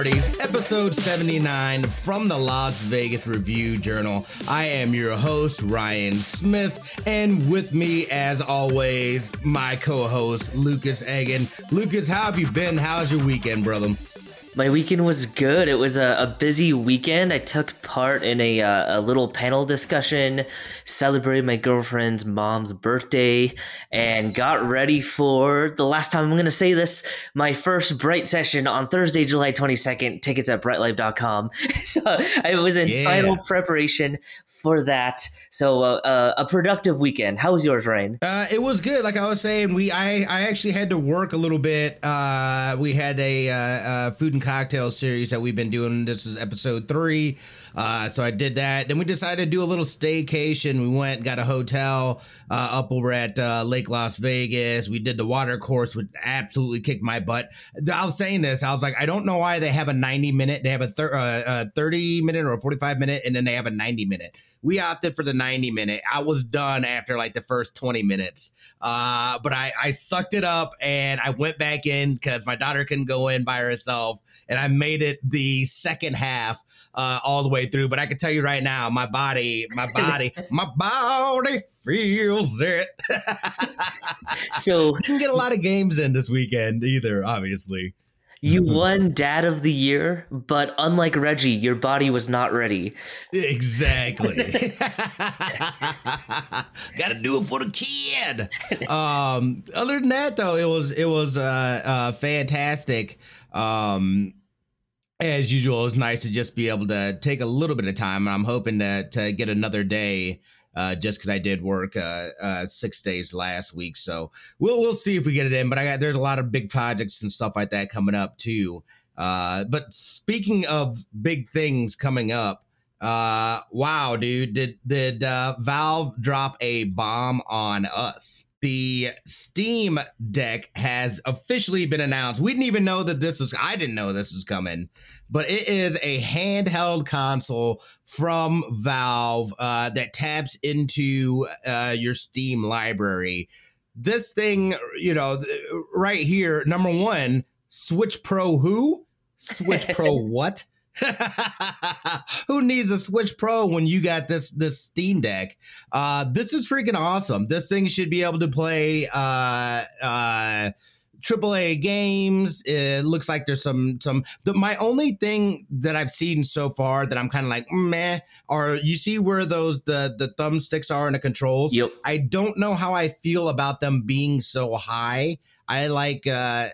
Parties, episode 79 from the Las Vegas Review Journal. I am your host, Ryan Smith, and with me, as always, my co host, Lucas Egan. Lucas, how have you been? How's your weekend, brother? My weekend was good. It was a, a busy weekend. I took part in a, uh, a little panel discussion, celebrated my girlfriend's mom's birthday, and got ready for the last time I'm going to say this my first Bright session on Thursday, July 22nd. Tickets at brightlife.com. so I was in yeah. final preparation for that. So uh, uh, a productive weekend. How was yours, Ryan? Uh, it was good. Like I was saying, we I I actually had to work a little bit. Uh, we had a, a, uh, food and cocktail series that we've been doing. This is episode three. Uh, so I did that. Then we decided to do a little staycation. We went, got a hotel up over at Lake Las Vegas. We did the water course, which absolutely kicked my butt. I was saying this. I was like, I don't know why they have a 90 minute. They have a, thir- a 30 minute or a 45 minute, and then they have a 90 minute we opted for the 90 minute. I was done after like the first 20 minutes. Uh, but I, I sucked it up and I went back in because my daughter couldn't go in by herself. And I made it the second half uh, all the way through. But I can tell you right now, my body, my body, my body feels it. so didn't get a lot of games in this weekend either, obviously. You won Dad of the Year, but unlike Reggie, your body was not ready. Exactly. Got to do it for the kid. Um, other than that, though, it was it was uh, uh, fantastic. Um, as usual, it's nice to just be able to take a little bit of time. I'm hoping to to get another day uh, just because I did work uh, uh, six days last week. So we'll we'll see if we get it in. But I got there's a lot of big projects and stuff like that coming up too. Uh, but speaking of big things coming up, uh, wow, dude, did did uh, Valve drop a bomb on us? The Steam Deck has officially been announced. We didn't even know that this was, I didn't know this was coming, but it is a handheld console from Valve uh, that taps into uh, your Steam library. This thing, you know, right here, number one, Switch Pro who? Switch Pro what? Who needs a Switch Pro when you got this this Steam Deck? Uh, this is freaking awesome. This thing should be able to play uh, uh, AAA games. It looks like there's some some. The, my only thing that I've seen so far that I'm kind of like meh are you see where those the the thumbsticks are in the controls. Yep. I don't know how I feel about them being so high. I like uh,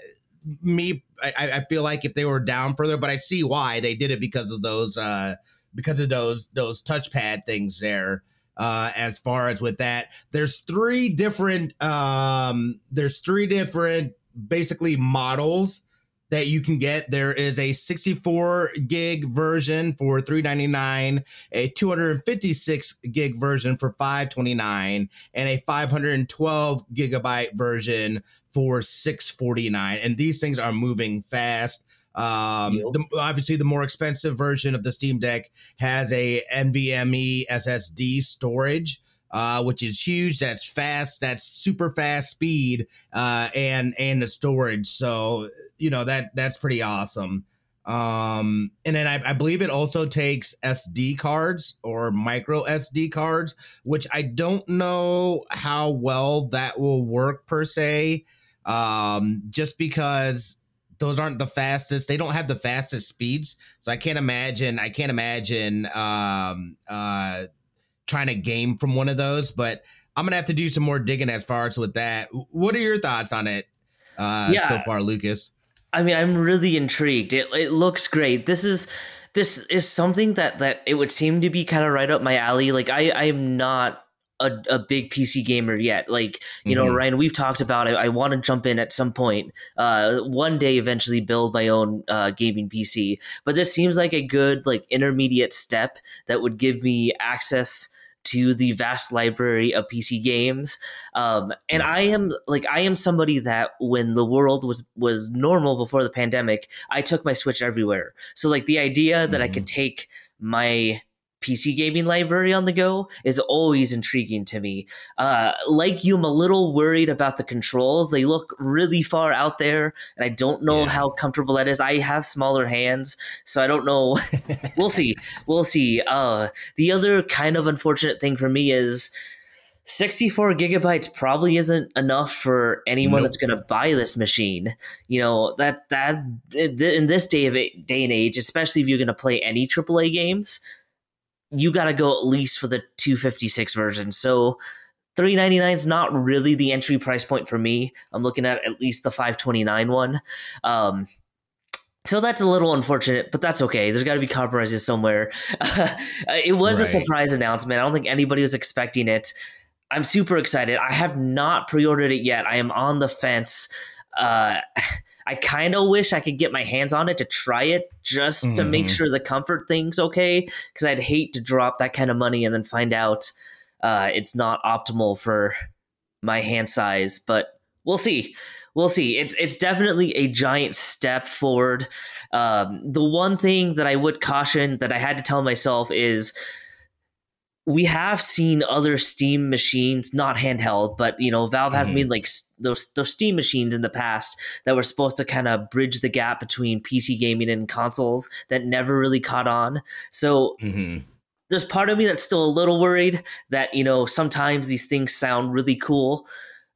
me I, I feel like if they were down further, but I see why they did it because of those uh because of those those touchpad things there. Uh, as far as with that, there's three different um, there's three different basically models that you can get. There is a 64 gig version for 399, a 256 gig version for 529, and a 512 gigabyte version for 649 and these things are moving fast. Um, the, obviously, the more expensive version of the Steam Deck has a NVMe SSD storage, uh, which is huge. That's fast. That's super fast speed, uh, and and the storage. So you know that that's pretty awesome. Um, and then I, I, believe it also takes SD cards or micro SD cards, which I don't know how well that will work per se um, just because those aren't the fastest. They don't have the fastest speeds, so I can't imagine. I can't imagine um, uh, trying to game from one of those. But I'm gonna have to do some more digging as far as with that. What are your thoughts on it uh, yeah. so far, Lucas? I mean, I'm really intrigued. It it looks great. This is this is something that that it would seem to be kind of right up my alley. Like I I am not a, a big PC gamer yet. Like, you mm-hmm. know, Ryan, we've talked about I, I want to jump in at some point, uh, one day eventually build my own uh, gaming PC. But this seems like a good, like, intermediate step that would give me access to the vast library of PC games. Um, and I am like I am somebody that when the world was was normal before the pandemic, I took my Switch everywhere. So like the idea that mm-hmm. I could take my PC gaming library on the go is always intriguing to me. Uh, like you, I'm a little worried about the controls. They look really far out there, and I don't know yeah. how comfortable that is. I have smaller hands, so I don't know. we'll see. We'll see. Uh, the other kind of unfortunate thing for me is 64 gigabytes probably isn't enough for anyone nope. that's going to buy this machine. You know, that that in this day of day and age, especially if you're going to play any AAA games, you got to go at least for the 256 version. So 399 is not really the entry price point for me. I'm looking at at least the 529 one. Um, so that's a little unfortunate, but that's okay. There's got to be compromises somewhere. it was right. a surprise announcement. I don't think anybody was expecting it. I'm super excited. I have not pre-ordered it yet. I am on the fence. Uh, I kind of wish I could get my hands on it to try it just mm-hmm. to make mm-hmm. sure the comfort thing's okay. Because I'd hate to drop that kind of money and then find out uh, it's not optimal for my hand size. But we'll see. We'll see. It's it's definitely a giant step forward. Um, the one thing that I would caution that I had to tell myself is we have seen other Steam machines, not handheld, but you know, Valve has mm-hmm. made like those those Steam machines in the past that were supposed to kind of bridge the gap between PC gaming and consoles that never really caught on. So mm-hmm. there's part of me that's still a little worried that you know sometimes these things sound really cool,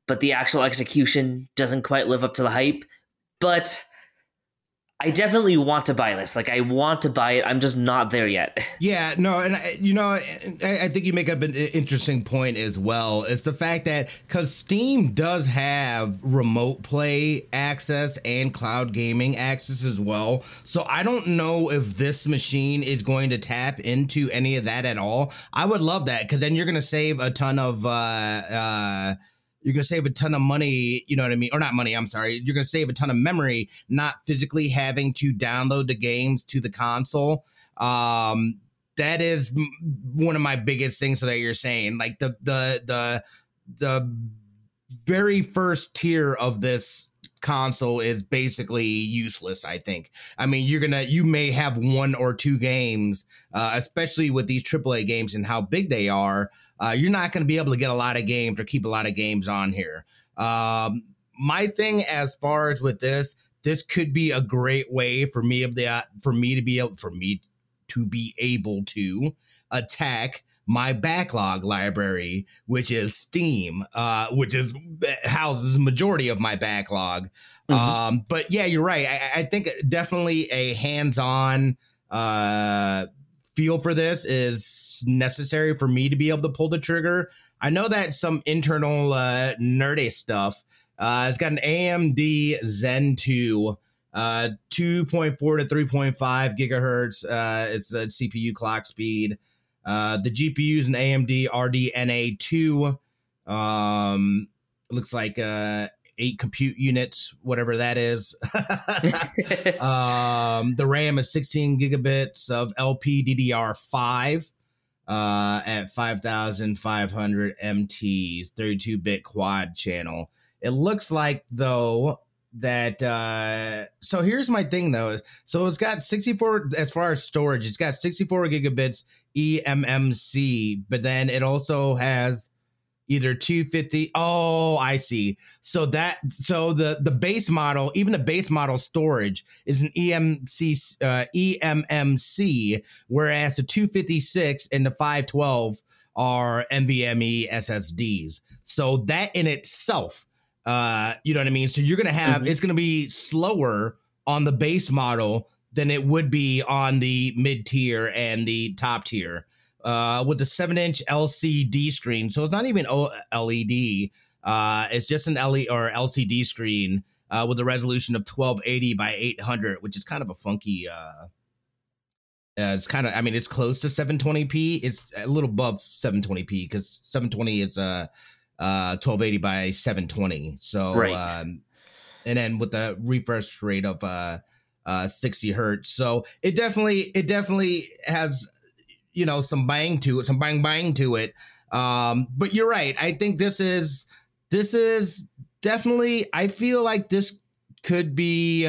but the actual execution doesn't quite live up to the hype. But I definitely want to buy this. Like I want to buy it. I'm just not there yet. Yeah, no, and I, you know, I, I think you make up an interesting point as well. It's the fact that because Steam does have remote play access and cloud gaming access as well. So I don't know if this machine is going to tap into any of that at all. I would love that because then you're going to save a ton of. Uh, uh, you're going to save a ton of money, you know what I mean? Or not money, I'm sorry. You're going to save a ton of memory not physically having to download the games to the console. Um, that is one of my biggest things that you're saying. Like the the the the very first tier of this console is basically useless i think i mean you're gonna you may have one or two games uh, especially with these aaa games and how big they are uh, you're not going to be able to get a lot of games or keep a lot of games on here. Um, my thing, as far as with this, this could be a great way for me of the for me to be able for me to be able to attack my backlog library, which is Steam, uh, which is houses majority of my backlog. Mm-hmm. Um, but yeah, you're right. I, I think definitely a hands-on uh, feel for this is necessary for me to be able to pull the trigger. I know that some internal uh, nerdy stuff. Uh, it's got an AMD Zen 2, uh, 2.4 to 3.5 gigahertz uh, is the CPU clock speed. Uh, the GPU is an AMD RDNA 2. Um, looks like uh, eight compute units, whatever that is. um, the RAM is 16 gigabits of LPDDR5 uh, at 5,500 MTs, 32 bit quad channel. It looks like, though, that uh so here's my thing though so it's got 64 as far as storage it's got 64 gigabits eMMC but then it also has either 250 oh i see. So that so the the base model even the base model storage is an emc uh, emmc whereas the 256 and the 512 are nvme ssds so that in itself uh you know what i mean? So you're gonna have mm-hmm. it's gonna be slower on the base model than it would be on the mid tier and the top tier uh, with a seven inch LCD screen. So it's not even OLED. Uh, it's just an LE or LCD screen uh, with a resolution of 1280 by 800, which is kind of a funky. Uh, uh, it's kind of, I mean, it's close to 720p. It's a little above 720p because 720 is uh, uh, 1280 by 720. So, right. um, and then with the refresh rate of uh, uh, 60 hertz. So it definitely, it definitely has you know some bang to it, some bang bang to it. Um, but you're right. I think this is this is definitely. I feel like this could be.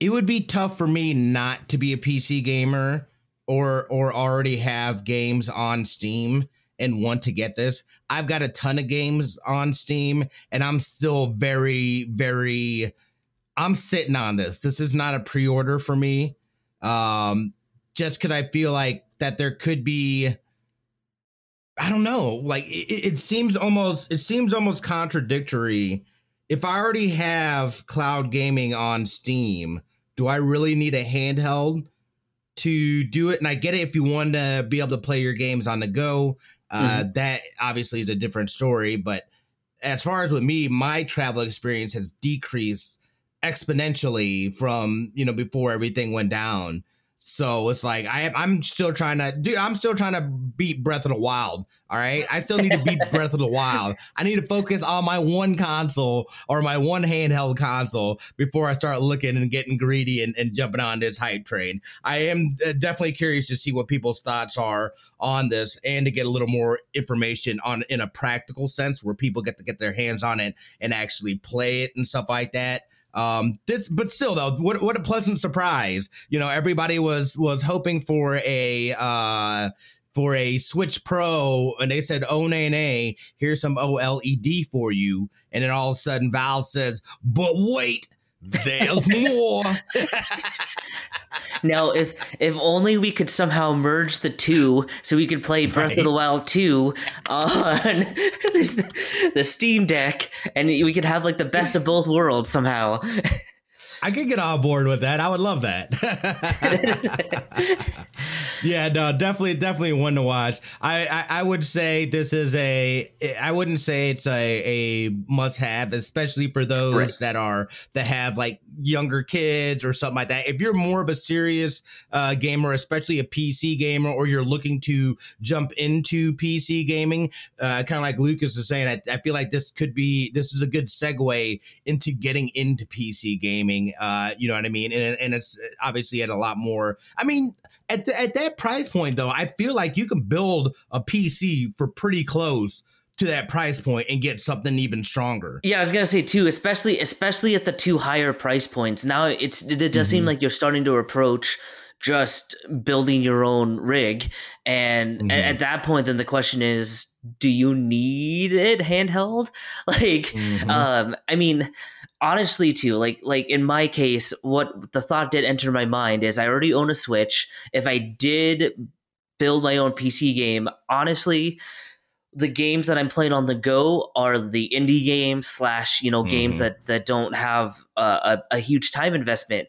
It would be tough for me not to be a PC gamer or or already have games on Steam and want to get this, I've got a ton of games on Steam and I'm still very very I'm sitting on this. This is not a pre-order for me. Um just cuz I feel like that there could be I don't know, like it, it seems almost it seems almost contradictory if I already have cloud gaming on Steam, do I really need a handheld to do it? And I get it if you want to be able to play your games on the go. Uh, mm-hmm. That obviously is a different story. But as far as with me, my travel experience has decreased exponentially from you know before everything went down. So it's like I I'm still trying to dude, I'm still trying to beat Breath of the Wild. All right. I still need to beat Breath of the Wild. I need to focus on my one console or my one handheld console before I start looking and getting greedy and, and jumping on this hype train. I am uh, definitely curious to see what people's thoughts are on this and to get a little more information on in a practical sense where people get to get their hands on it and actually play it and stuff like that. Um, this, but still though, what what a pleasant surprise! You know, everybody was was hoping for a uh for a Switch Pro, and they said, "Oh nay nay, here's some OLED for you," and then all of a sudden Valve says, "But wait." There's more. now, if if only we could somehow merge the two, so we could play Breath right. of the Wild two on this, the Steam Deck, and we could have like the best of both worlds somehow. I could get on board with that. I would love that. yeah, no, definitely, definitely one to watch. I, I, I, would say this is a. I wouldn't say it's a, a must have, especially for those right. that are that have like younger kids or something like that. If you're more of a serious uh, gamer, especially a PC gamer, or you're looking to jump into PC gaming, uh, kind of like Lucas is saying, I, I feel like this could be this is a good segue into getting into PC gaming uh, you know what I mean? And, and it's obviously at a lot more. I mean, at the, at that price point though, I feel like you can build a PC for pretty close to that price point and get something even stronger. Yeah, I was gonna say too, especially especially at the two higher price points. Now it's it does mm-hmm. seem like you're starting to approach just building your own rig, and mm-hmm. at, at, that point, then the question is, do you need it handheld? Like, mm-hmm. um, I mean honestly too like like in my case what the thought did enter my mind is i already own a switch if i did build my own pc game honestly the games that i'm playing on the go are the indie games slash you know mm-hmm. games that that don't have a, a, huge time investment.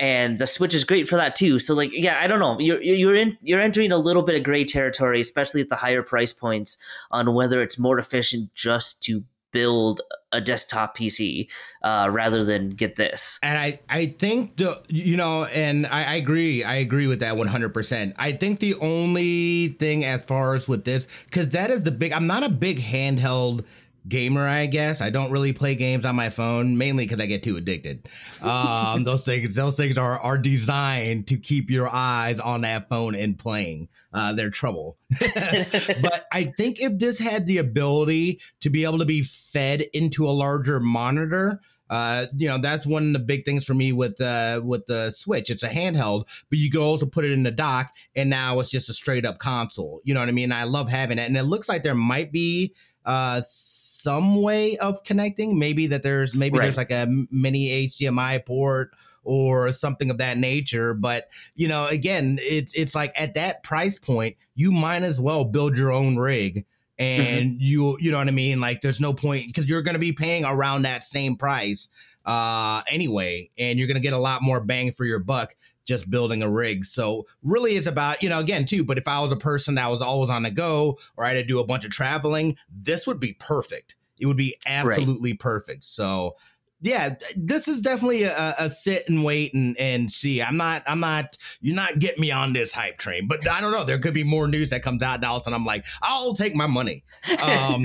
And the switch is great for that too. So like yeah i don't know. You're you're in you're entering a little bit of gray territory especially at the higher price points on whether it's more efficient just to build a desktop PC uh, rather than get this. And I, I think the you know, and I, I agree, I agree with that one hundred percent. I think the only thing as far as with this, because that is the big. I'm not a big handheld gamer, I guess. I don't really play games on my phone, mainly because I get too addicted. Um, those things, those things are are designed to keep your eyes on that phone and playing. Uh, they're trouble. but I think if this had the ability to be able to be fed into a larger monitor. Uh, you know that's one of the big things for me with uh with the Switch. It's a handheld, but you can also put it in the dock, and now it's just a straight up console. You know what I mean? I love having it, and it looks like there might be uh, some way of connecting. Maybe that there's maybe right. there's like a mini HDMI port or something of that nature. But you know, again, it's it's like at that price point, you might as well build your own rig. Mm-hmm. And mm-hmm. you, you know what I mean? Like, there's no point because you're going to be paying around that same price uh, anyway, and you're going to get a lot more bang for your buck just building a rig. So really it's about, you know, again, too, but if I was a person that was always on the go or I had to do a bunch of traveling, this would be perfect. It would be absolutely right. perfect. So yeah, this is definitely a, a, sit and wait and, and see. I'm not, I'm not, you're not getting me on this hype train, but I don't know. There could be more news that comes out now, and I'm like, I'll take my money. Um,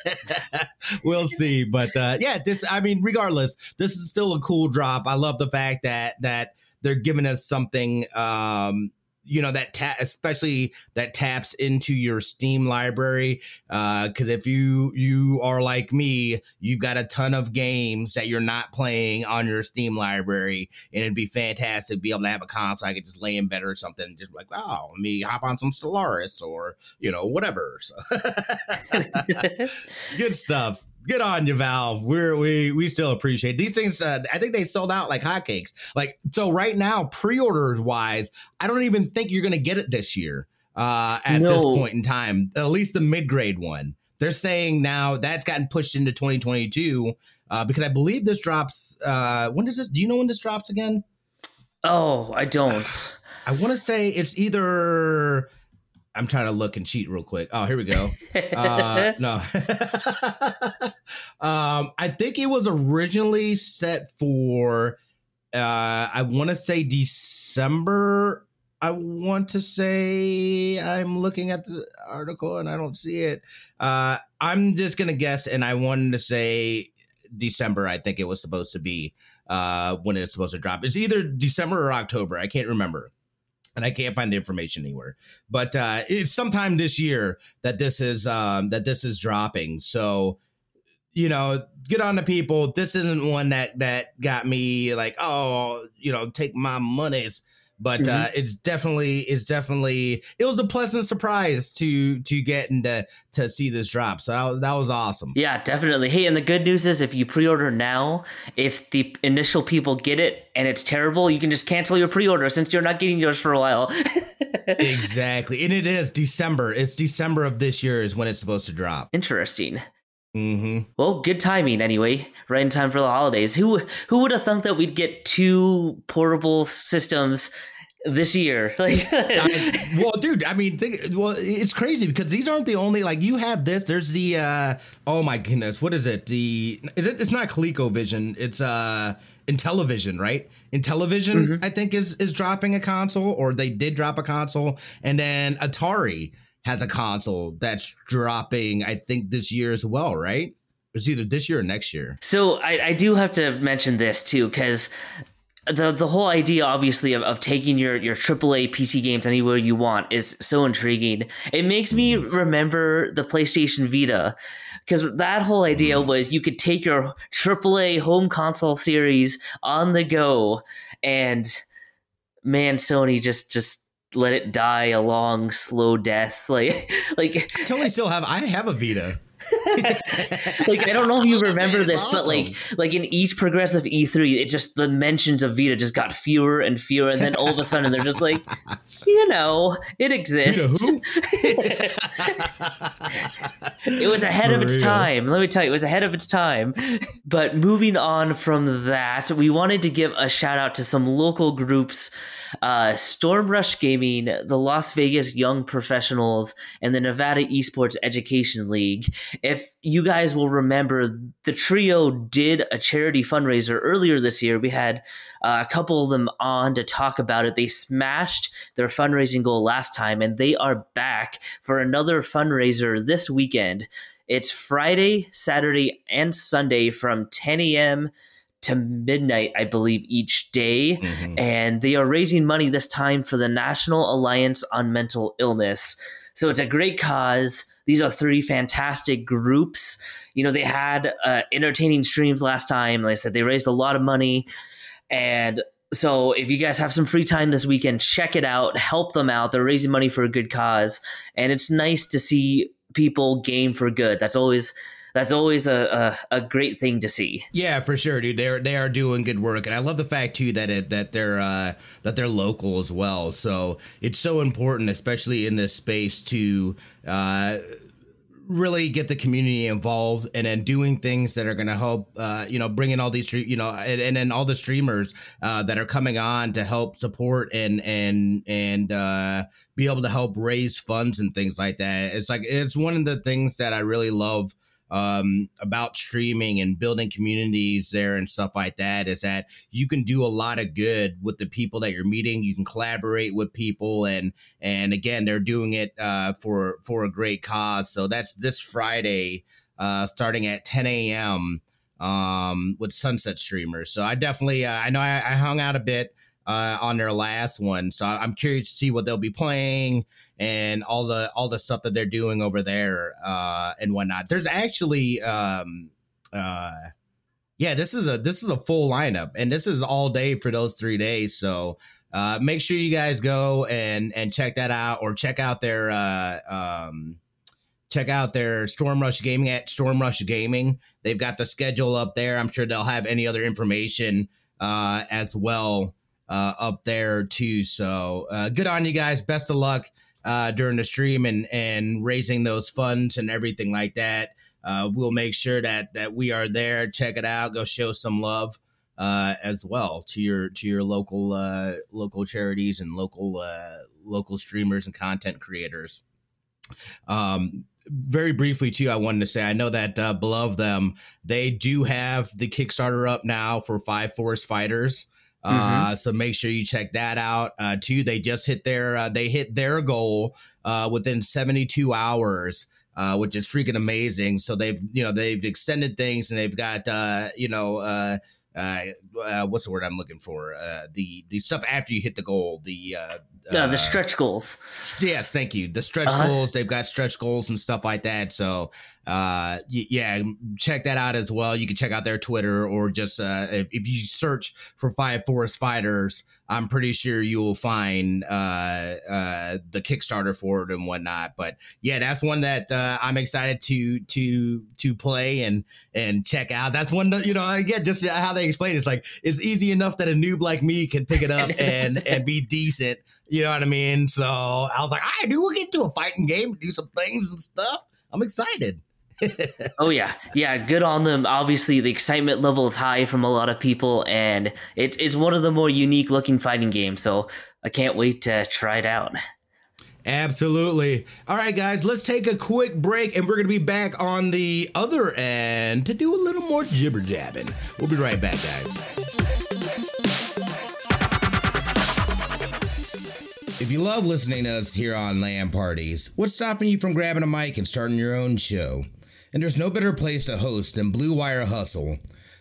we'll see. But uh, yeah, this, I mean, regardless, this is still a cool drop. I love the fact that, that they're giving us something, um, you know that ta- especially that taps into your steam library because uh, if you you are like me you've got a ton of games that you're not playing on your steam library and it'd be fantastic to be able to have a console i could just lay in bed or something and just like oh let me hop on some stellaris or you know whatever. So good stuff good on you, Valve. We're we we still appreciate these things. Uh, I think they sold out like hotcakes. Like so, right now, pre-orders wise, I don't even think you're gonna get it this year. Uh, at no. this point in time, at least the mid-grade one. They're saying now that's gotten pushed into 2022 uh, because I believe this drops. Uh, when does this? Do you know when this drops again? Oh, I don't. I want to say it's either I'm trying to look and cheat real quick. Oh, here we go. Uh, no, um, I think it was originally set for. Uh, I want to say December. I want to say I'm looking at the article and I don't see it. Uh, I'm just gonna guess, and I wanted to say December. I think it was supposed to be uh, when it's supposed to drop. It's either December or October. I can't remember and I can't find the information anywhere. But uh, it's sometime this year that this is um, that this is dropping. So you know, get on the people. This isn't one that that got me like, oh, you know, take my monies but mm-hmm. uh, it's definitely it's definitely it was a pleasant surprise to to get into to see this drop. So that that was awesome. Yeah definitely. Hey and the good news is if you pre-order now if the initial people get it and it's terrible you can just cancel your pre-order since you're not getting yours for a while. Exactly. And it is december. It's december of this year is when it's supposed to drop. Interesting Mm-hmm. Well, good timing anyway. Right in time for the holidays. Who who would have thunk that we'd get two portable systems this year? Like, I, well, dude, I mean, think, well, it's crazy because these aren't the only. Like, you have this. There's the. uh Oh my goodness, what is it? The is it? It's not ColecoVision. It's uh Intellivision, right? Intellivision, mm-hmm. I think is is dropping a console, or they did drop a console, and then Atari has a console that's dropping, I think, this year as well, right? It's either this year or next year. So I, I do have to mention this too, because the the whole idea obviously of, of taking your your AAA PC games anywhere you want is so intriguing. It makes me mm-hmm. remember the PlayStation Vita because that whole idea mm-hmm. was you could take your AAA home console series on the go and man Sony just just let it die a long, slow death. Like, like I totally still have. I have a Vita. like I don't know if you remember this, awesome. but like like in each progressive E3, it just the mentions of Vita just got fewer and fewer, and then all of a sudden they're just like, you know, it exists. it was ahead For of its real. time. Let me tell you, it was ahead of its time. But moving on from that, we wanted to give a shout out to some local groups uh, Storm Rush Gaming, the Las Vegas Young Professionals, and the Nevada Esports Education League. If you guys will remember, the trio did a charity fundraiser earlier this year. We had uh, a couple of them on to talk about it. They smashed their fundraising goal last time, and they are back for another fundraiser this weekend. It's Friday, Saturday, and Sunday from 10 a.m to midnight, I believe, each day. Mm-hmm. And they are raising money this time for the National Alliance on Mental Illness. So it's a great cause. These are three fantastic groups. You know, they had uh, entertaining streams last time. Like I said, they raised a lot of money. And so if you guys have some free time this weekend, check it out, help them out. They're raising money for a good cause. And it's nice to see people game for good. That's always that's always a, a, a great thing to see. Yeah, for sure, dude. They're they are doing good work, and I love the fact too that it that they're uh, that they're local as well. So it's so important, especially in this space, to uh, really get the community involved and then doing things that are going to help uh, you know bring in all these you know and, and then all the streamers uh, that are coming on to help support and and and uh, be able to help raise funds and things like that. It's like it's one of the things that i really love um, about streaming and building communities there and stuff like that is that you can do a lot of good with the people that you're meeting. You can collaborate with people, and and again, they're doing it uh, for for a great cause. So that's this Friday, uh, starting at 10 a.m. Um, with Sunset Streamers. So I definitely, uh, I know I, I hung out a bit uh, on their last one. So I'm curious to see what they'll be playing and all the all the stuff that they're doing over there uh, and whatnot. There's actually, um, uh, yeah, this is a this is a full lineup, and this is all day for those three days. So uh, make sure you guys go and and check that out, or check out their uh, um, check out their Storm Rush Gaming at Storm Rush Gaming. They've got the schedule up there. I'm sure they'll have any other information uh, as well uh, up there too. So uh, good on you guys. Best of luck uh, during the stream and and raising those funds and everything like that. Uh, we'll make sure that that we are there. Check it out. Go show some love uh, as well to your to your local uh, local charities and local local streamers and content creators. Um, very briefly too, I wanted to say I know that uh, below them they do have the Kickstarter up now for Five Force Fighters. Uh, mm-hmm. so make sure you check that out. Uh, too, they just hit their uh, they hit their goal uh, within 72 hours, uh, which is freaking amazing. So they've you know they've extended things and they've got uh, you know uh, uh, uh, what's the word I'm looking for? Uh, the the stuff after you hit the goal, the uh, uh, the stretch goals. Yes, thank you. The stretch uh-huh. goals. They've got stretch goals and stuff like that. So uh, yeah, check that out as well. You can check out their Twitter or just uh, if, if you search for Five Force Fighters, I'm pretty sure you will find uh, uh, the Kickstarter for it and whatnot. But yeah, that's one that uh, I'm excited to to to play and and check out. That's one that you know again just how they explain it, it's like it's easy enough that a noob like me can pick it up and and be decent. You know what I mean? So I was like, I do. We'll get to a fighting game, do some things and stuff. I'm excited. oh yeah, yeah. Good on them. Obviously, the excitement level is high from a lot of people, and it, it's one of the more unique looking fighting games. So I can't wait to try it out. Absolutely. All right, guys, let's take a quick break, and we're going to be back on the other end to do a little more jibber jabbing. We'll be right back, guys. If you love listening to us here on LAN Parties, what's stopping you from grabbing a mic and starting your own show? And there's no better place to host than Blue Wire Hustle.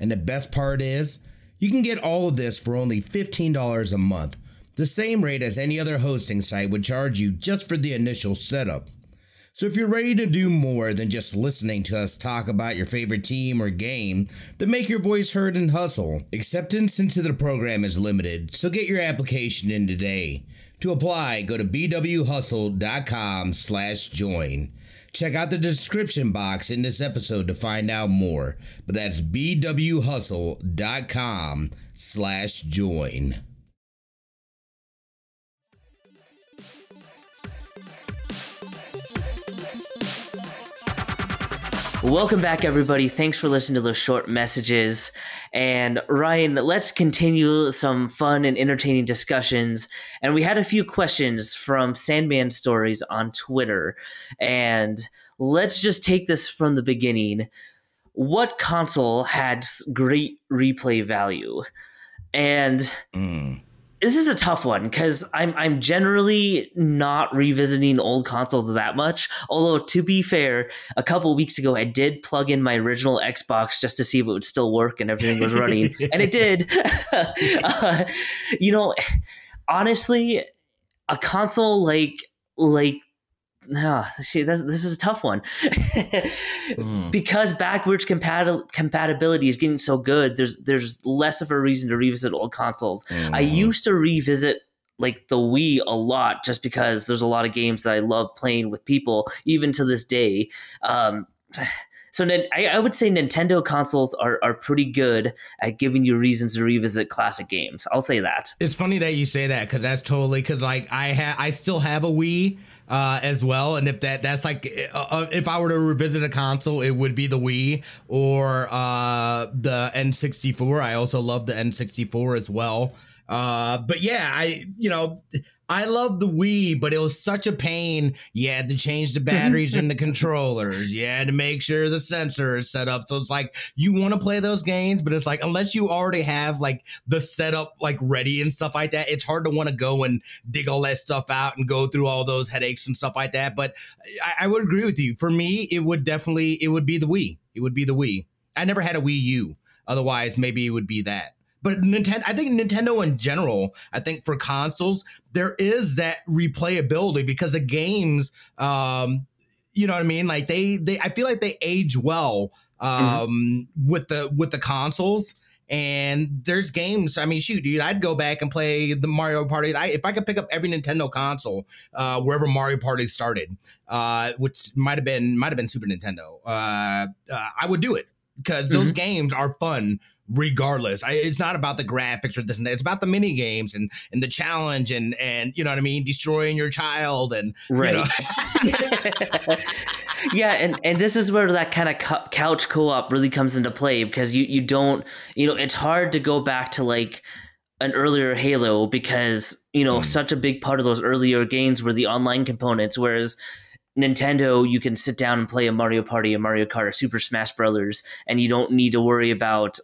And the best part is, you can get all of this for only $15 a month, the same rate as any other hosting site would charge you just for the initial setup. So if you're ready to do more than just listening to us talk about your favorite team or game, then make your voice heard and hustle. Acceptance into the program is limited, so get your application in today. To apply, go to bwhustle.com slash join. Check out the description box in this episode to find out more. But that's bwhustle.com slash join. Welcome back, everybody. Thanks for listening to those short messages. And Ryan, let's continue some fun and entertaining discussions. And we had a few questions from Sandman Stories on Twitter. And let's just take this from the beginning. What console had great replay value? And mm this is a tough one because I'm I'm generally not revisiting old consoles that much. Although to be fair, a couple weeks ago I did plug in my original Xbox just to see if it would still work and everything was running, and it did. uh, you know, honestly, a console like like no, see, this, this is a tough one mm. because backwards compat- compatibility is getting so good. There's there's less of a reason to revisit old consoles. Mm. I used to revisit like the Wii a lot just because there's a lot of games that I love playing with people, even to this day. Um, so I, I, would say Nintendo consoles are, are pretty good at giving you reasons to revisit classic games. I'll say that. It's funny that you say that because that's totally because like I have I still have a Wii uh, as well. And if that that's like uh, uh, if I were to revisit a console, it would be the Wii or uh, the N64. I also love the N64 as well. Uh, but yeah, I you know I love the Wii, but it was such a pain. You had to change the batteries in the controllers. You had to make sure the sensor is set up. So it's like you want to play those games, but it's like unless you already have like the setup like ready and stuff like that, it's hard to want to go and dig all that stuff out and go through all those headaches and stuff like that. But I, I would agree with you. For me, it would definitely it would be the Wii. It would be the Wii. I never had a Wii U. Otherwise, maybe it would be that. But Nintendo, I think Nintendo in general, I think for consoles, there is that replayability because the games, um, you know what I mean? Like they, they, I feel like they age well um, mm-hmm. with the with the consoles. And there's games. I mean, shoot, dude, I'd go back and play the Mario Party. I, if I could pick up every Nintendo console, uh, wherever Mario Party started, uh, which might have been might have been Super Nintendo, uh, uh I would do it because mm-hmm. those games are fun regardless. I, it's not about the graphics or this and that. It's about the mini games and and the challenge and and you know what I mean, destroying your child and right. You know. yeah, and and this is where that kind of couch co-op really comes into play because you you don't you know it's hard to go back to like an earlier Halo because you know mm. such a big part of those earlier games were the online components, whereas Nintendo, you can sit down and play a Mario Party, a Mario Kart, or Super Smash Brothers, and you don't need to worry about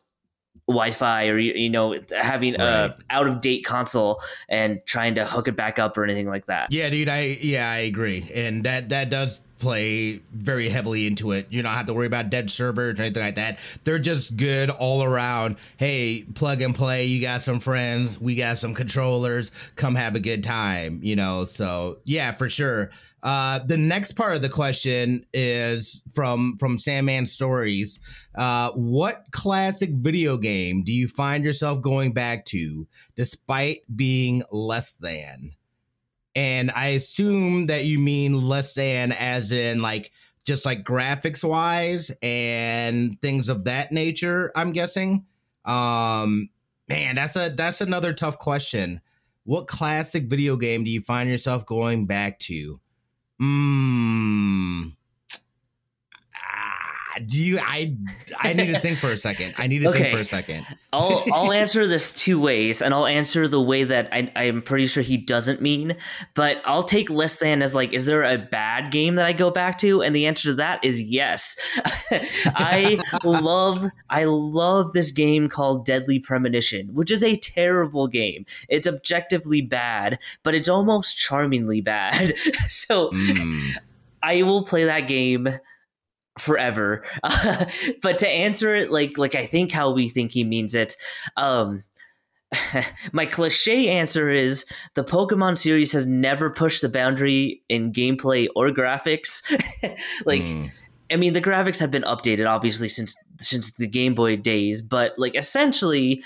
Wi-Fi or you know having right. a out of date console and trying to hook it back up or anything like that. Yeah, dude, I yeah I agree, and that that does play very heavily into it. You don't have to worry about dead servers or anything like that. They're just good all around. Hey, plug and play. You got some friends. We got some controllers. Come have a good time. You know. So yeah, for sure. Uh, the next part of the question is from from Sandman Stories. Uh, what classic video game do you find yourself going back to, despite being less than? And I assume that you mean less than, as in like just like graphics wise and things of that nature. I'm guessing. Um, man, that's a that's another tough question. What classic video game do you find yourself going back to? Hmm do you i i need to think for a second. I need to okay. think for a second. I'll i'll answer this two ways and i'll answer the way that i i'm pretty sure he doesn't mean but i'll take less than as like is there a bad game that i go back to? And the answer to that is yes. I love i love this game called deadly premonition which is a terrible game. It's objectively bad but it's almost charmingly bad. So mm. i will play that game forever. But to answer it like like I think how we think he means it, um, my cliche answer is the Pokemon series has never pushed the boundary in gameplay or graphics. like mm. I mean the graphics have been updated obviously since since the Game Boy days, but like essentially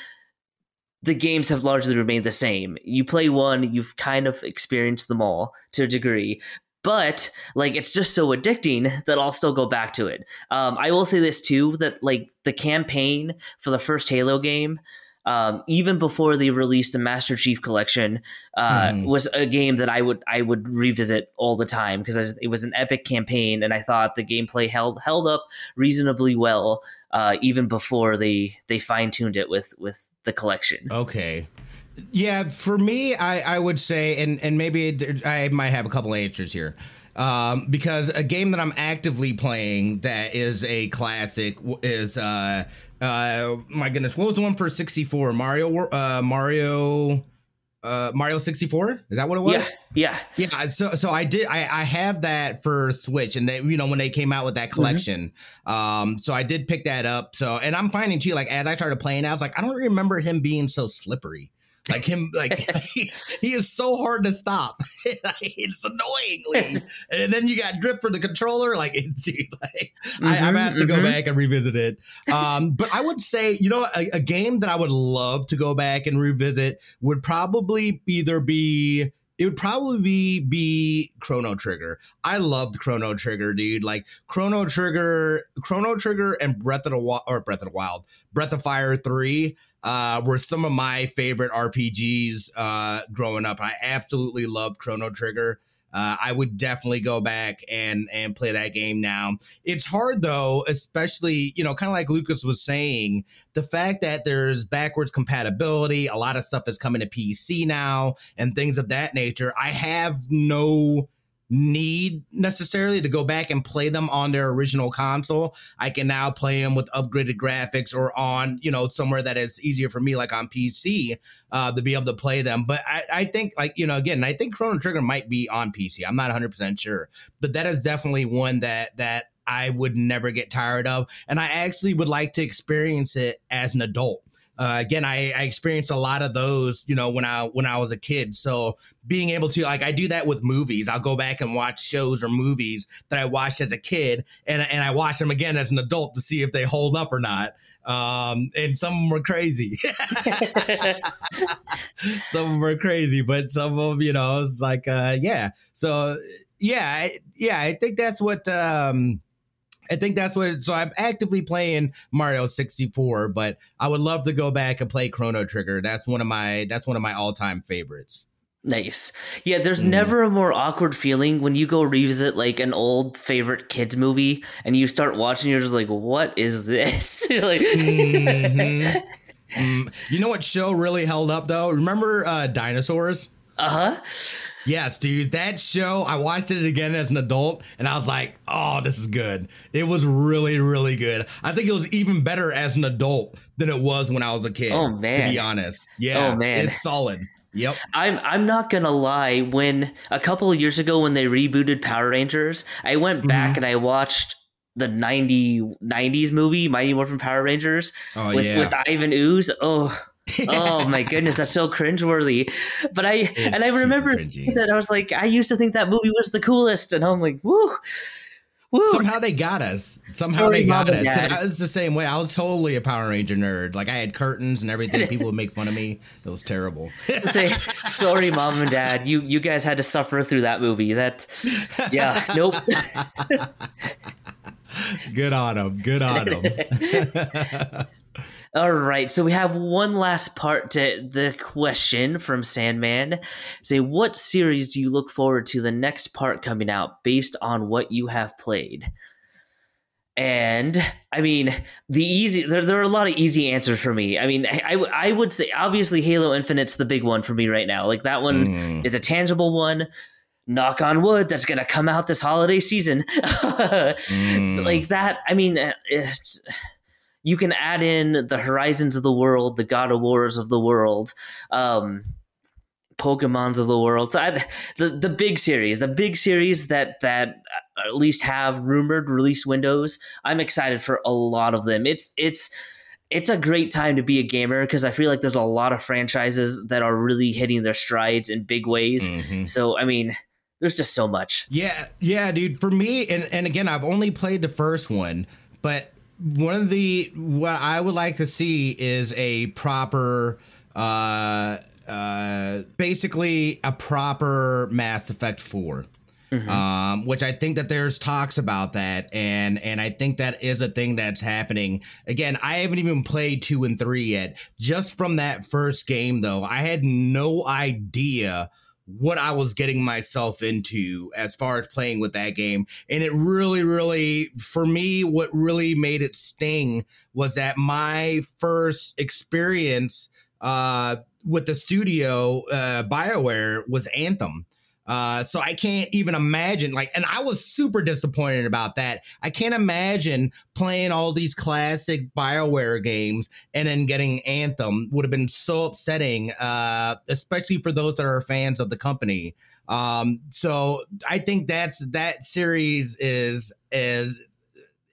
the games have largely remained the same. You play one, you've kind of experienced them all to a degree, but like it's just so addicting that I'll still go back to it. Um, I will say this too that like the campaign for the first Halo game, um, even before they released the Master Chief Collection, uh, mm. was a game that I would I would revisit all the time because it was an epic campaign, and I thought the gameplay held held up reasonably well, uh, even before they they fine tuned it with with the collection. Okay, yeah, for me, I, I would say, and and maybe I might have a couple answers here. Um, because a game that I'm actively playing that is a classic is uh uh my goodness, what was the one for 64? Mario uh Mario uh Mario 64? Is that what it was? Yeah. Yeah. Yeah. So so I did I, I have that for Switch and they you know when they came out with that mm-hmm. collection. Mm-hmm. Um so I did pick that up. So and I'm finding too, like as I started playing, I was like, I don't remember him being so slippery. Like him, like he, he, is so hard to stop. it's annoyingly, and then you got drip for the controller. Like, it's, like mm-hmm, I, am have to mm-hmm. go back and revisit it. Um, but I would say, you know, a, a game that I would love to go back and revisit would probably either be it would probably be, be Chrono Trigger. I loved Chrono Trigger, dude. Like Chrono Trigger, Chrono Trigger, and Breath of the Wild or Breath of the Wild, Breath of Fire three uh, were some of my favorite RPGs uh, growing up. I absolutely loved Chrono Trigger. Uh, I would definitely go back and and play that game now. It's hard though, especially you know, kind of like Lucas was saying, the fact that there's backwards compatibility, a lot of stuff is coming to PC now, and things of that nature. I have no need necessarily to go back and play them on their original console. I can now play them with upgraded graphics or on, you know, somewhere that is easier for me, like on PC, uh, to be able to play them. But I, I think, like, you know, again, I think Chrono Trigger might be on PC. I'm not 100% sure, but that is definitely one that, that, I would never get tired of. And I actually would like to experience it as an adult uh, again, I, I experienced a lot of those, you know, when I when I was a kid. So being able to like I do that with movies. I'll go back and watch shows or movies that I watched as a kid, and and I watch them again as an adult to see if they hold up or not. Um, and some were crazy. some were crazy, but some of them, you know, it's like, uh, yeah. So yeah, I, yeah, I think that's what. Um, I think that's what. So I'm actively playing Mario 64, but I would love to go back and play Chrono Trigger. That's one of my. That's one of my all time favorites. Nice. Yeah, there's mm. never a more awkward feeling when you go revisit like an old favorite kids movie and you start watching. You're just like, "What is this?" you're like. mm-hmm. mm. You know what show really held up though? Remember uh, dinosaurs? Uh huh. Yes, dude. That show, I watched it again as an adult and I was like, oh, this is good. It was really, really good. I think it was even better as an adult than it was when I was a kid. Oh, man. To be honest. Yeah. Oh, man. It's solid. Yep. I'm I'm not gonna lie. When a couple of years ago when they rebooted Power Rangers, I went back mm-hmm. and I watched the 90, 90s movie, Mighty Morphin Power Rangers oh, with, yeah. with Ivan Ooze. Oh, oh my goodness, that's so cringeworthy. But I it's and I remember that I was like, I used to think that movie was the coolest, and I'm like, woo. Woo. Somehow they got us. Somehow Story they got us. I was the same way. I was totally a Power Ranger nerd. Like I had curtains and everything. People would make fun of me. It was terrible. Say, sorry, mom and dad. You you guys had to suffer through that movie. That, yeah, nope. Good on them. Good on them. All right, so we have one last part to the question from Sandman. Say, what series do you look forward to the next part coming out based on what you have played? And I mean, the easy there, there are a lot of easy answers for me. I mean, I, I would say obviously Halo Infinite's the big one for me right now. Like that one mm. is a tangible one knock on wood that's going to come out this holiday season mm. like that i mean it's you can add in the Horizons of the world, the God of Wars of the world, um, Pokemon's of the world. So I'd, the the big series, the big series that that at least have rumored release windows. I'm excited for a lot of them. It's it's it's a great time to be a gamer because I feel like there's a lot of franchises that are really hitting their strides in big ways. Mm-hmm. So I mean, there's just so much. Yeah, yeah, dude. For me, and and again, I've only played the first one, but one of the what I would like to see is a proper uh uh basically a proper Mass Effect 4. Mm-hmm. Um, which I think that there's talks about that, and and I think that is a thing that's happening. Again, I haven't even played two and three yet. Just from that first game, though, I had no idea what I was getting myself into as far as playing with that game. And it really, really, for me, what really made it sting was that my first experience uh, with the studio, uh, BioWare, was Anthem. Uh, so I can't even imagine like, and I was super disappointed about that. I can't imagine playing all these classic Bioware games and then getting Anthem would have been so upsetting, uh, especially for those that are fans of the company. Um, so I think that's that series is is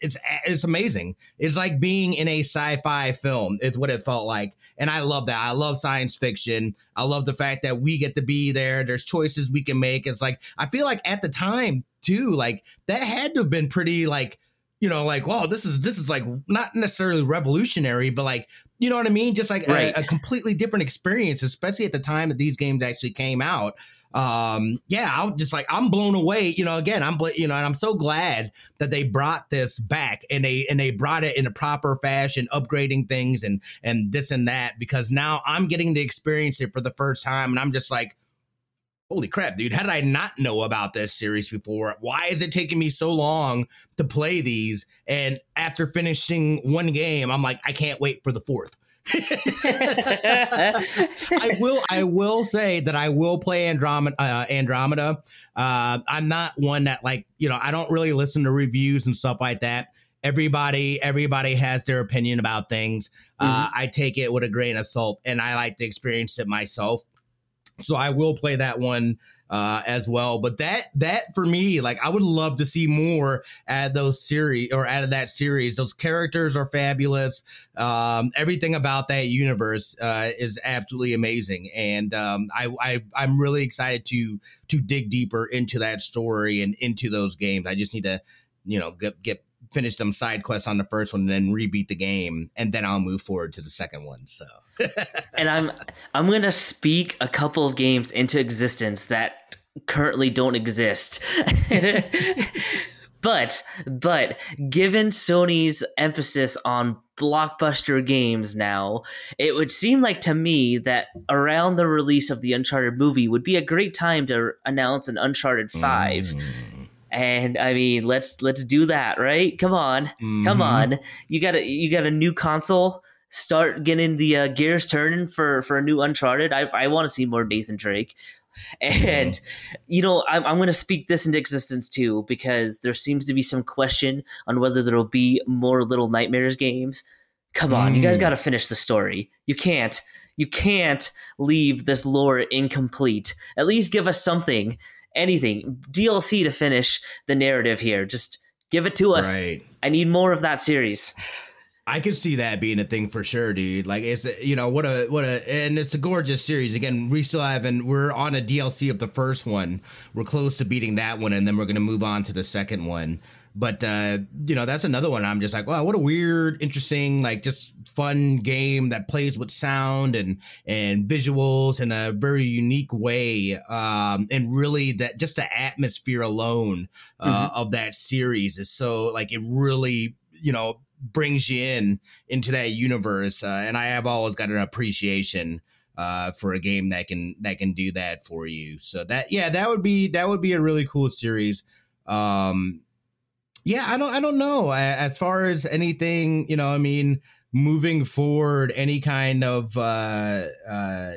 it's it's amazing. It's like being in a sci-fi film. It's what it felt like, and I love that. I love science fiction. I love the fact that we get to be there. There's choices we can make. It's like I feel like at the time too, like that had to have been pretty like you know like wow this is this is like not necessarily revolutionary but like you know what i mean just like right. a, a, completely different experience especially at the time that these games actually came out um, yeah, I'm just like I'm blown away. You know, again, I'm you know, and I'm so glad that they brought this back and they and they brought it in a proper fashion, upgrading things and and this and that because now I'm getting to experience it for the first time, and I'm just like, holy crap, dude, how did I not know about this series before? Why is it taking me so long to play these? And after finishing one game, I'm like, I can't wait for the fourth. I will. I will say that I will play Andromeda. Uh, Andromeda. Uh, I'm not one that like you know. I don't really listen to reviews and stuff like that. Everybody, everybody has their opinion about things. Uh, mm-hmm. Uh, I take it with a grain of salt, and I like to experience it myself. So I will play that one uh, as well. But that that for me, like I would love to see more at those series or out of that series. Those characters are fabulous. Um, everything about that universe uh, is absolutely amazing, and um, I, I I'm really excited to to dig deeper into that story and into those games. I just need to, you know, get, get finish them side quests on the first one and then rebeat the game, and then I'll move forward to the second one. So. and I'm I'm gonna speak a couple of games into existence that currently don't exist. but but given Sony's emphasis on blockbuster games now, it would seem like to me that around the release of the Uncharted movie would be a great time to announce an Uncharted 5. Mm. And I mean, let's let's do that, right? Come on. Mm-hmm. Come on. You got a you got a new console start getting the uh, gears turning for for a new Uncharted. I I want to see more Nathan Drake. And mm-hmm. you know, I'm, I'm going to speak this into existence too because there seems to be some question on whether there'll be more Little Nightmares games. Come on, mm. you guys mm. got to finish the story. You can't, you can't leave this lore incomplete. At least give us something, anything, DLC to finish the narrative here. Just give it to us. Right. I need more of that series. I could see that being a thing for sure, dude. Like it's you know what a what a and it's a gorgeous series. Again, we still have and we're on a DLC of the first one. We're close to beating that one, and then we're gonna move on to the second one. But uh, you know that's another one. I'm just like, wow, what a weird, interesting, like just fun game that plays with sound and and visuals in a very unique way. Um, and really that just the atmosphere alone uh, mm-hmm. of that series is so like it really you know brings you in into that universe. Uh, and I have always got an appreciation uh, for a game that can that can do that for you. So that yeah, that would be that would be a really cool series. Um, yeah, I don't I don't know as far as anything you know. I mean, moving forward, any kind of uh, uh,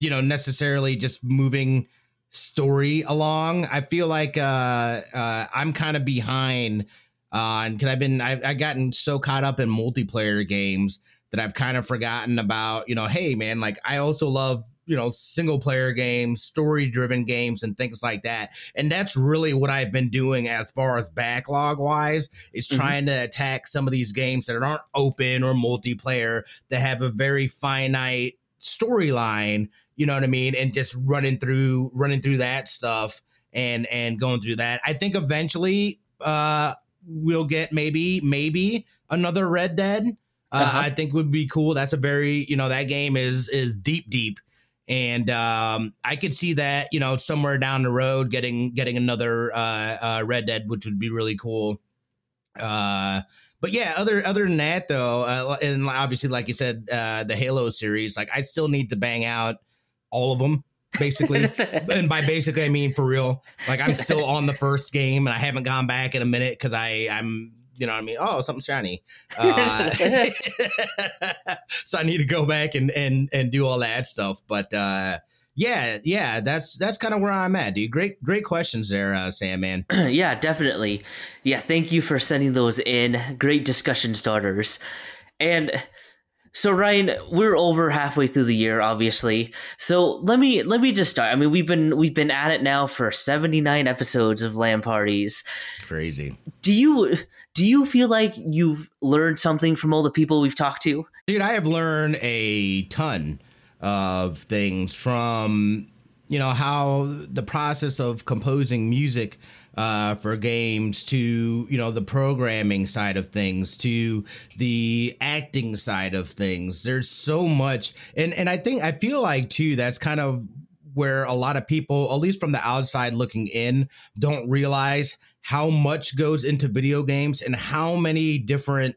you know necessarily just moving story along. I feel like uh, uh, I'm kind of behind uh, and because I've been, I've, I've gotten so caught up in multiplayer games that I've kind of forgotten about, you know, hey, man, like I also love, you know, single player games, story driven games, and things like that. And that's really what I've been doing as far as backlog wise, is mm-hmm. trying to attack some of these games that aren't open or multiplayer that have a very finite storyline, you know what I mean? And just running through, running through that stuff and, and going through that. I think eventually, uh, we'll get maybe maybe another Red Dead. Uh, uh-huh. I think would be cool. That's a very you know that game is is deep deep, and um, I could see that you know somewhere down the road getting getting another uh, uh, Red Dead, which would be really cool. Uh, but yeah, other other than that though, uh, and obviously like you said, uh, the Halo series, like I still need to bang out all of them basically. and by basically, I mean for real. Like I'm still on the first game and I haven't gone back in a minute because I I'm you know what I mean? Oh, something shiny. Uh, so I need to go back and and and do all that stuff. But uh, yeah, yeah, that's that's kind of where I'm at, dude. Great, great questions there, uh, Sam. Man. yeah, definitely. Yeah, thank you for sending those in. Great discussion starters. And so Ryan, we're over halfway through the year, obviously. So let me let me just start. I mean, we've been we've been at it now for seventy nine episodes of LAN parties. Crazy. Do you do you feel like you've learned something from all the people we've talked to? Dude, I have learned a ton of things from you know how the process of composing music uh, for games to you know the programming side of things to the acting side of things. There's so much. And and i think i feel like too that's kind of where a lot of people at least from the outside looking in don't realize how much goes into video games and how many different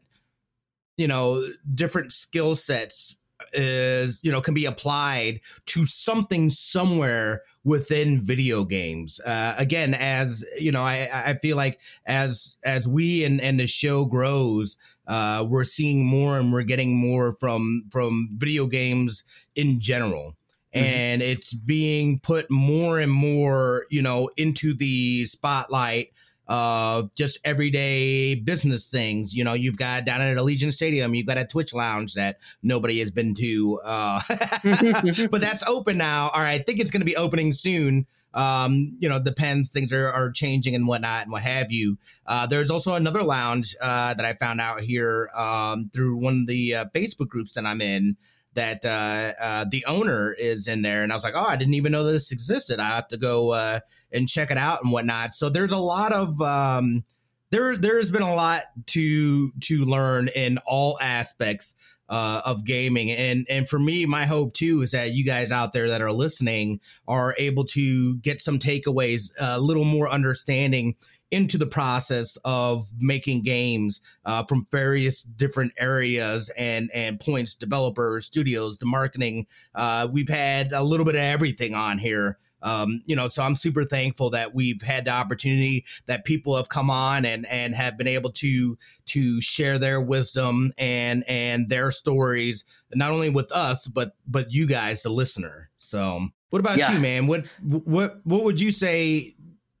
you know different skill sets is you know can be applied to something somewhere within video games uh, again as you know i i feel like as as we and and the show grows uh we're seeing more and we're getting more from from video games in general Mm-hmm. and it's being put more and more, you know, into the spotlight of just everyday business things. You know, you've got down at Allegiant Stadium, you've got a Twitch lounge that nobody has been to, uh, but that's open now. Or I think it's going to be opening soon. Um, you know, depends. Things are, are changing and whatnot and what have you. Uh, there's also another lounge uh, that I found out here um, through one of the uh, Facebook groups that I'm in that uh, uh, the owner is in there, and I was like, oh, I didn't even know this existed. I have to go uh, and check it out and whatnot. So there's a lot of um, there. There has been a lot to to learn in all aspects uh, of gaming, and and for me, my hope too is that you guys out there that are listening are able to get some takeaways, a little more understanding into the process of making games uh, from various different areas and and points developers studios the marketing. Uh, we've had a little bit of everything on here. Um, you know so i'm super thankful that we've had the opportunity that people have come on and and have been able to to share their wisdom and and their stories not only with us but but you guys the listener. So what about yeah. you man? What what what would you say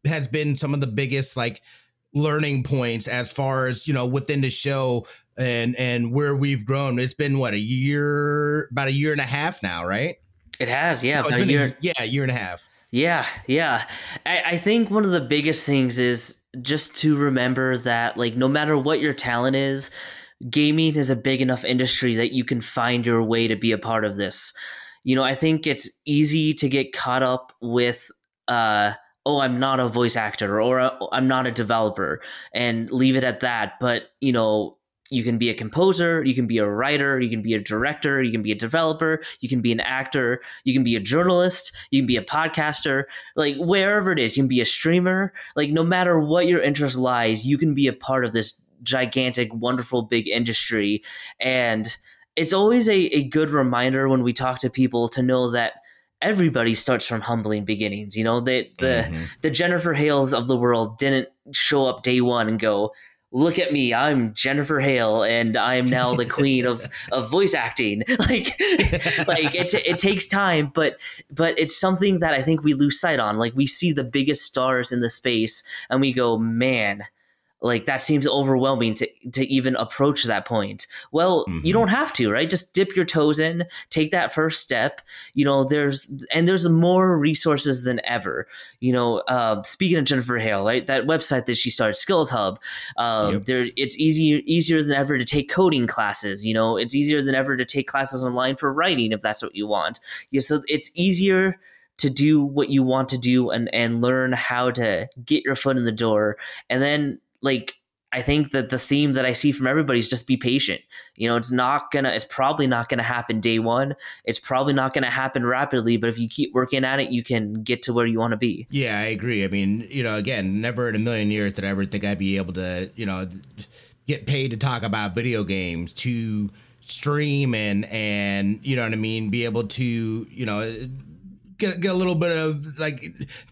has been some of the biggest like learning points as far as you know within the show and and where we've grown. It's been what a year about a year and a half now right? It has yeah oh, it's been a year, yeah a year and a half. Yeah yeah. I, I think one of the biggest things is just to remember that like no matter what your talent is gaming is a big enough industry that you can find your way to be a part of this. You know i think it's easy to get caught up with uh oh, I'm not a voice actor or uh, I'm not a developer and leave it at that. But, you know, you can be a composer, you can be a writer, you can be a director, you can be a developer, you can be an actor, you can be a journalist, you can be a podcaster, like wherever it is, you can be a streamer. Like no matter what your interest lies, you can be a part of this gigantic, wonderful, big industry. And it's always a, a good reminder when we talk to people to know that everybody starts from humbling beginnings. You know, the the mm-hmm. the Jennifer Hales of the world didn't show up day one and go, "Look at me, I'm Jennifer Hale, and I am now the queen of of voice acting." Like, like it it takes time, but but it's something that I think we lose sight on. Like we see the biggest stars in the space, and we go, "Man." Like that seems overwhelming to to even approach that point. Well mm-hmm. you don't have to right? Just dip your toes in take that first step. You know there's and there's more resources than ever. You know uh, speaking of jennifer hale right? That website that she started skills hub um, yep. there it's easier easier than ever to take coding classes. You know it's easier than ever to take classes online for writing if that's what you want. Yeah so it's easier to do what you want to do and and learn how to get your foot in the door. And then like I think that the theme that I see from everybody is just be patient. You know, it's not gonna, it's probably not gonna happen day one. It's probably not gonna happen rapidly, but if you keep working at it, you can get to where you want to be. Yeah, I agree. I mean, you know, again, never in a million years did I ever think I'd be able to, you know, get paid to talk about video games, to stream and and you know what I mean, be able to, you know get, get a little bit of like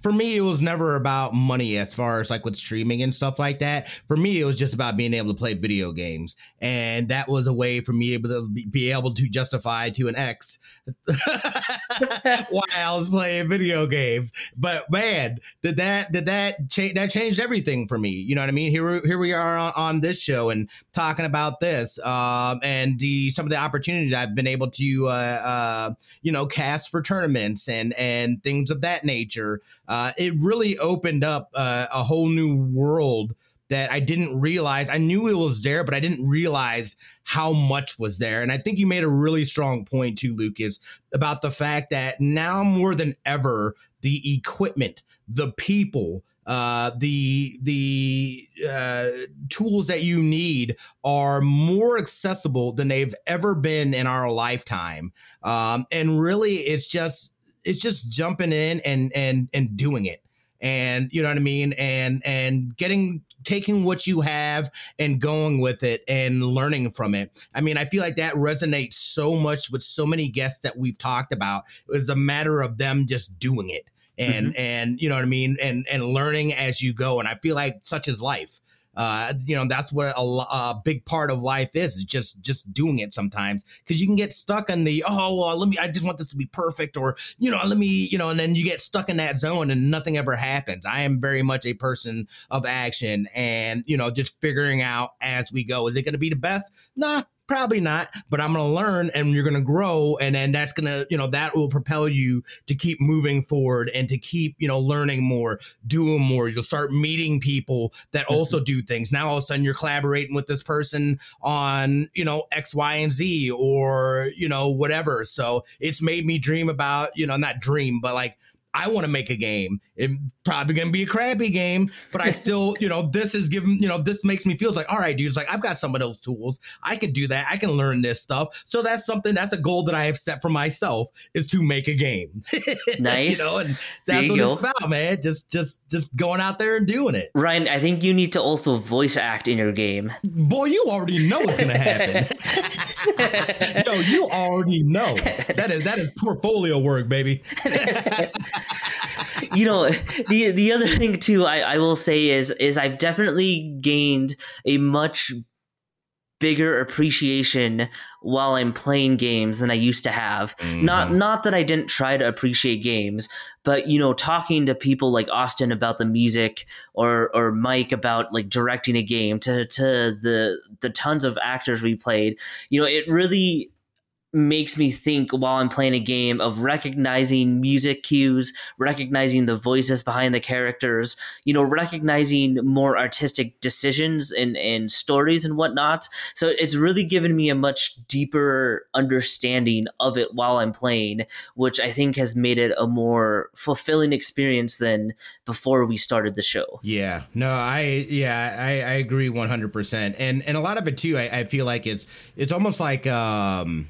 for me it was never about money as far as like with streaming and stuff like that. For me it was just about being able to play video games. And that was a way for me able to be able to justify to an ex why I was playing video games. But man did that did that change that changed everything for me. You know what I mean? Here here we are on, on this show and talking about this um and the some of the opportunities I've been able to uh, uh you know cast for tournaments and and things of that nature. Uh, it really opened up uh, a whole new world that I didn't realize. I knew it was there, but I didn't realize how much was there. And I think you made a really strong point too, Lucas, about the fact that now more than ever, the equipment, the people, uh, the the uh, tools that you need are more accessible than they've ever been in our lifetime. Um, and really, it's just it's just jumping in and and and doing it and you know what i mean and and getting taking what you have and going with it and learning from it. I mean, I feel like that resonates so much with so many guests that we've talked about. It's a matter of them just doing it and mm-hmm. and you know what I mean and and learning as you go and I feel like such is life uh, you know that's what a, a, big part of life is, is just just doing it sometimes because you can get stuck in the oh well let me I just want this to be perfect or you know let me you know and then you get stuck in that zone and nothing ever happens. I am very much a person of action and you know just figuring out as we go. Is it going to be the best? Nah, Probably not, but I'm going to learn and you're going to grow. And then that's going to, you know, that will propel you to keep moving forward and to keep, you know, learning more, doing more. You'll start meeting people that mm-hmm. also do things. Now all of a sudden you're collaborating with this person on, you know, X, Y, and Z or, you know, whatever. So it's made me dream about, you know, not dream, but like, I want to make a game. It's probably gonna be a crappy game, but I still, you know, this is giving, you know, this makes me feel like, all right, dudes, like I've got some of those tools. I can do that. I can learn this stuff. So that's something that's a goal that I have set for myself is to make a game. Nice. you know, and that's what go. it's about, man. Just just just going out there and doing it. Ryan, I think you need to also voice act in your game. Boy, you already know what's gonna happen. Yo, you already know. That is that is portfolio work, baby you know, the the other thing too, I, I will say is is I've definitely gained a much bigger appreciation while I'm playing games than I used to have. Mm-hmm. Not not that I didn't try to appreciate games, but you know, talking to people like Austin about the music or or Mike about like directing a game to to the the tons of actors we played, you know, it really makes me think while I'm playing a game of recognizing music cues, recognizing the voices behind the characters, you know, recognizing more artistic decisions and, and stories and whatnot. So it's really given me a much deeper understanding of it while I'm playing, which I think has made it a more fulfilling experience than before we started the show. Yeah. No, I yeah, I, I agree one hundred percent. And and a lot of it too, I, I feel like it's it's almost like um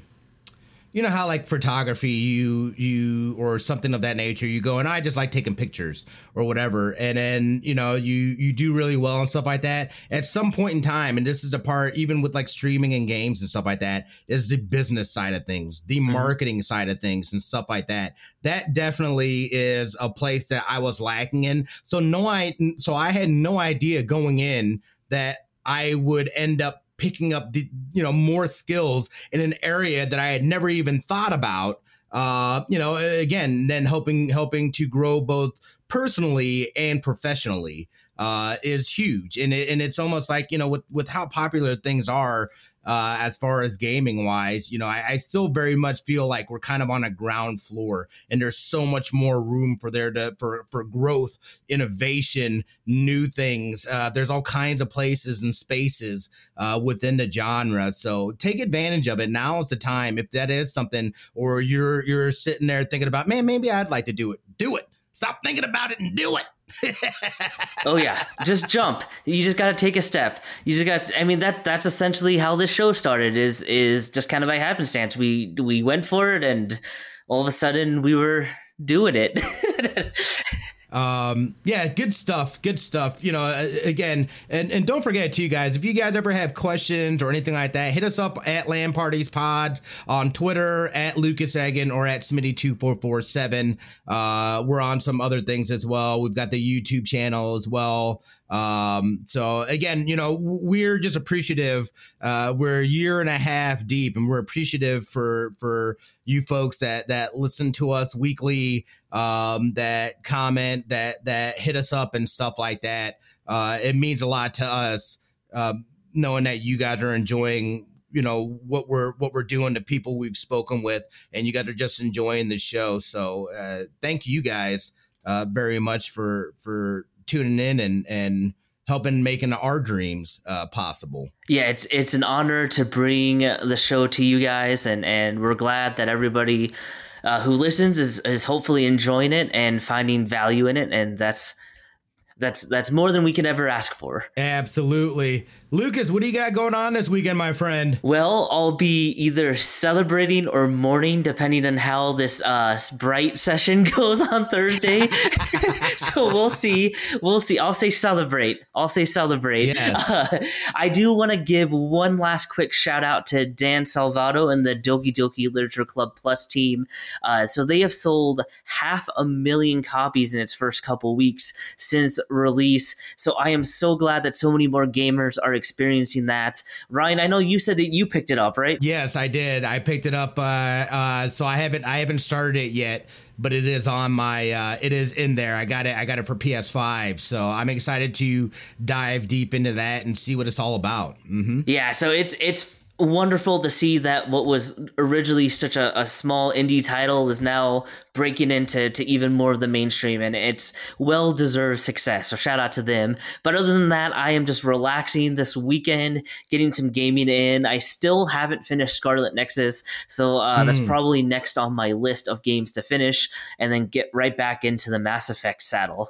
you know how like photography you you or something of that nature you go and i just like taking pictures or whatever. And then you know you you do really well and stuff like that. At some point in time and this is the part even with like streaming and games and stuff like that is the business side of things the mm-hmm. marketing side of things and stuff like that. That definitely is a place that i was lacking in. So no i so i had no idea going in that i would end up picking up the you know more skills in an area that I had never even thought about. Uh, you know, again, then helping helping to grow both personally and professionally uh, is huge, and it, and it's almost like you know with with how popular things are uh, as far as gaming wise. You know, I, I, still very much feel like we're kind of on a ground floor, and there's so much more room for there to for for growth, innovation, new things. Uh, there's all kinds of places and spaces uh, within the genre, so take advantage of it. Now is the time. If that is something, or you're you're sitting there thinking about, man, maybe I'd like to do it. Do it. Stop thinking about it and do it. oh yeah, just jump. You just got to take a step. You just got. I mean that that's essentially how this show started. Is is just kind of by happenstance. We we went for it, and all of a sudden we were doing it. um yeah good stuff good stuff. You know again and and don't forget to you guys if you guys ever have questions or anything like that hit us up at LAN parties pod on twitter at lucas egan or at smitty 2447 uh we're on some other things as well. We've got the youtube channel as well. Um, so again, you know, we're just appreciative. Uh, we're a year and a half deep, and we're appreciative for for you folks that that listen to us weekly, um, that comment, that that hit us up and stuff like that. Uh, it means a lot to us, um, knowing that you guys are enjoying you know what we're what we're doing to people we've spoken with and you guys are just enjoying the show so uh, thank you guys uh, very much for for tuning in and and helping making our dreams uh, possible. Yeah, it's it's an honor to bring the show to you guys, and and we're glad that everybody uh, who listens is is hopefully enjoying it and finding value in it, and that's that's that's more than we can ever ask for. Absolutely. Lucas, what do you got going on this weekend, my friend? Well, I'll be either celebrating or mourning, depending on how this uh, bright session goes on Thursday. so we'll see. We'll see. I'll say celebrate. I'll say celebrate. Yes. Uh, I do want to give one last quick shout out to Dan Salvato and the Doki Doki Literature Club Plus team. Uh, so they have sold half a million copies in its first couple weeks since release. So I am so glad that so many more gamers are experiencing that. Ryan, I know you said that you picked it up, right? Yes, I did. I picked it up. Uh, uh, so I haven't I haven't started it yet, but it is on my uh, it is in there. I got it. I got it for PS5. So I'm excited to dive deep into that and see what it's all about. Mm-hmm. Yeah. So it's it's wonderful to see that what was originally such a, a, small indie title is now breaking into to even more of the mainstream and it's well deserved success so shout out to them but other than that i am just relaxing this weekend getting some gaming in i still haven't finished scarlet nexus so uh, mm. that's probably next on my list of games to finish and then get right back into the mass effect saddle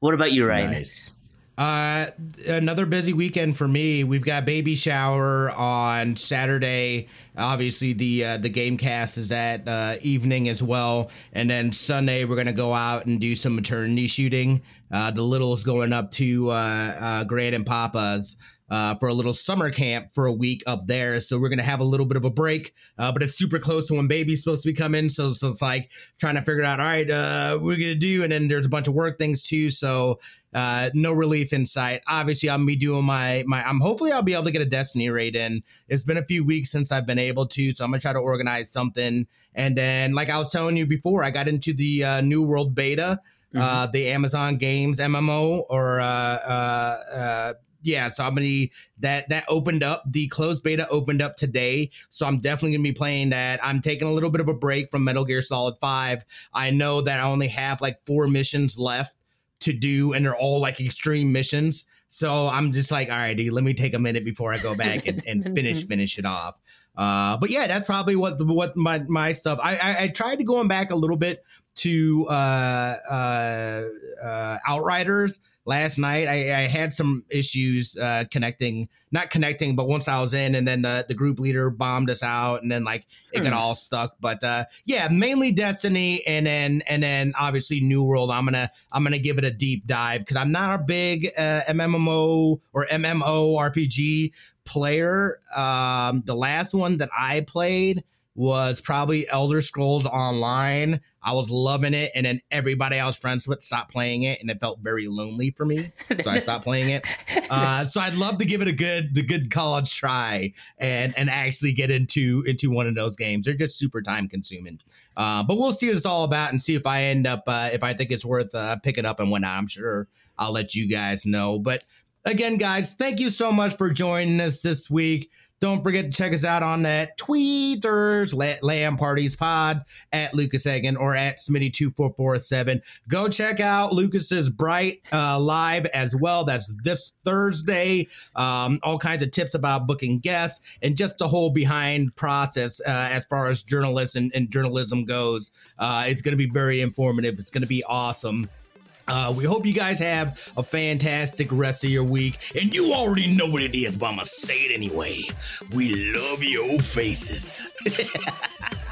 what about you ryan nice. Uh, another busy weekend for me. We've got baby shower on Saturday. Obviously, the uh, the game cast is at uh, evening as well, and then Sunday we're gonna go out and do some maternity shooting. Uh, the little's going up to uh, uh, Grand and Papa's uh, for a little summer camp for a week up there. So we're gonna have a little bit of a break, uh, but it's super close to when baby's supposed to be coming. So so it's like trying to figure out, all right, uh, we're gonna do, and then there's a bunch of work things too. So uh, no relief in sight. Obviously, I'm be doing my my. I'm hopefully I'll be able to get a Destiny raid in. It's been a few weeks since I've been able to, so I'm gonna try to organize something. And then, like I was telling you before, I got into the uh, New World beta, mm-hmm. uh, the Amazon Games MMO, or uh, uh, uh, yeah. So I'm gonna that that opened up. The closed beta opened up today, so I'm definitely gonna be playing that. I'm taking a little bit of a break from Metal Gear Solid Five. I know that I only have like four missions left to do, and they're all like extreme missions. So I'm just like, all right, dude, let me take a minute before I go back and, and finish finish it off. Uh, but yeah, that's probably what what my my stuff. I, I, I tried to going back a little bit to uh, uh, uh, Outriders last night. I, I had some issues uh, connecting, not connecting, but once I was in, and then the, the group leader bombed us out, and then like it got hmm. all stuck. But uh, yeah, mainly Destiny, and then and then obviously New World. I'm gonna I'm gonna give it a deep dive because I'm not a big uh, MMO or MMO RPG player. Um, the last one that I played was probably Elder Scrolls Online. I was loving it, and then everybody I was friends with stopped playing it, and it felt very lonely for me. So I stopped playing it. Uh, so I'd love to give it a good, the good college try, and and actually get into into one of those games. They're just super time consuming. Uh, but we'll see what it's all about and see if I end up uh, if I think it's worth uh, picking up and whatnot. I'm sure I'll let you guys know. But again, guys, thank you so much for joining us this week. Don't forget to check us out on that tweeters, LAN Parties Pod at Lucas Egan or at Smitty2447. Go check out Lucas's Bright uh, live as well. That's this Thursday. Um, all kinds of tips about booking guests and just the whole behind process uh, as far as journalists and, and journalism goes. Uh, it's going to be very informative. It's going to be awesome. Uh, we hope you guys have a fantastic rest of your week. And you already know what it is, but I'm going to say it anyway. We love your faces.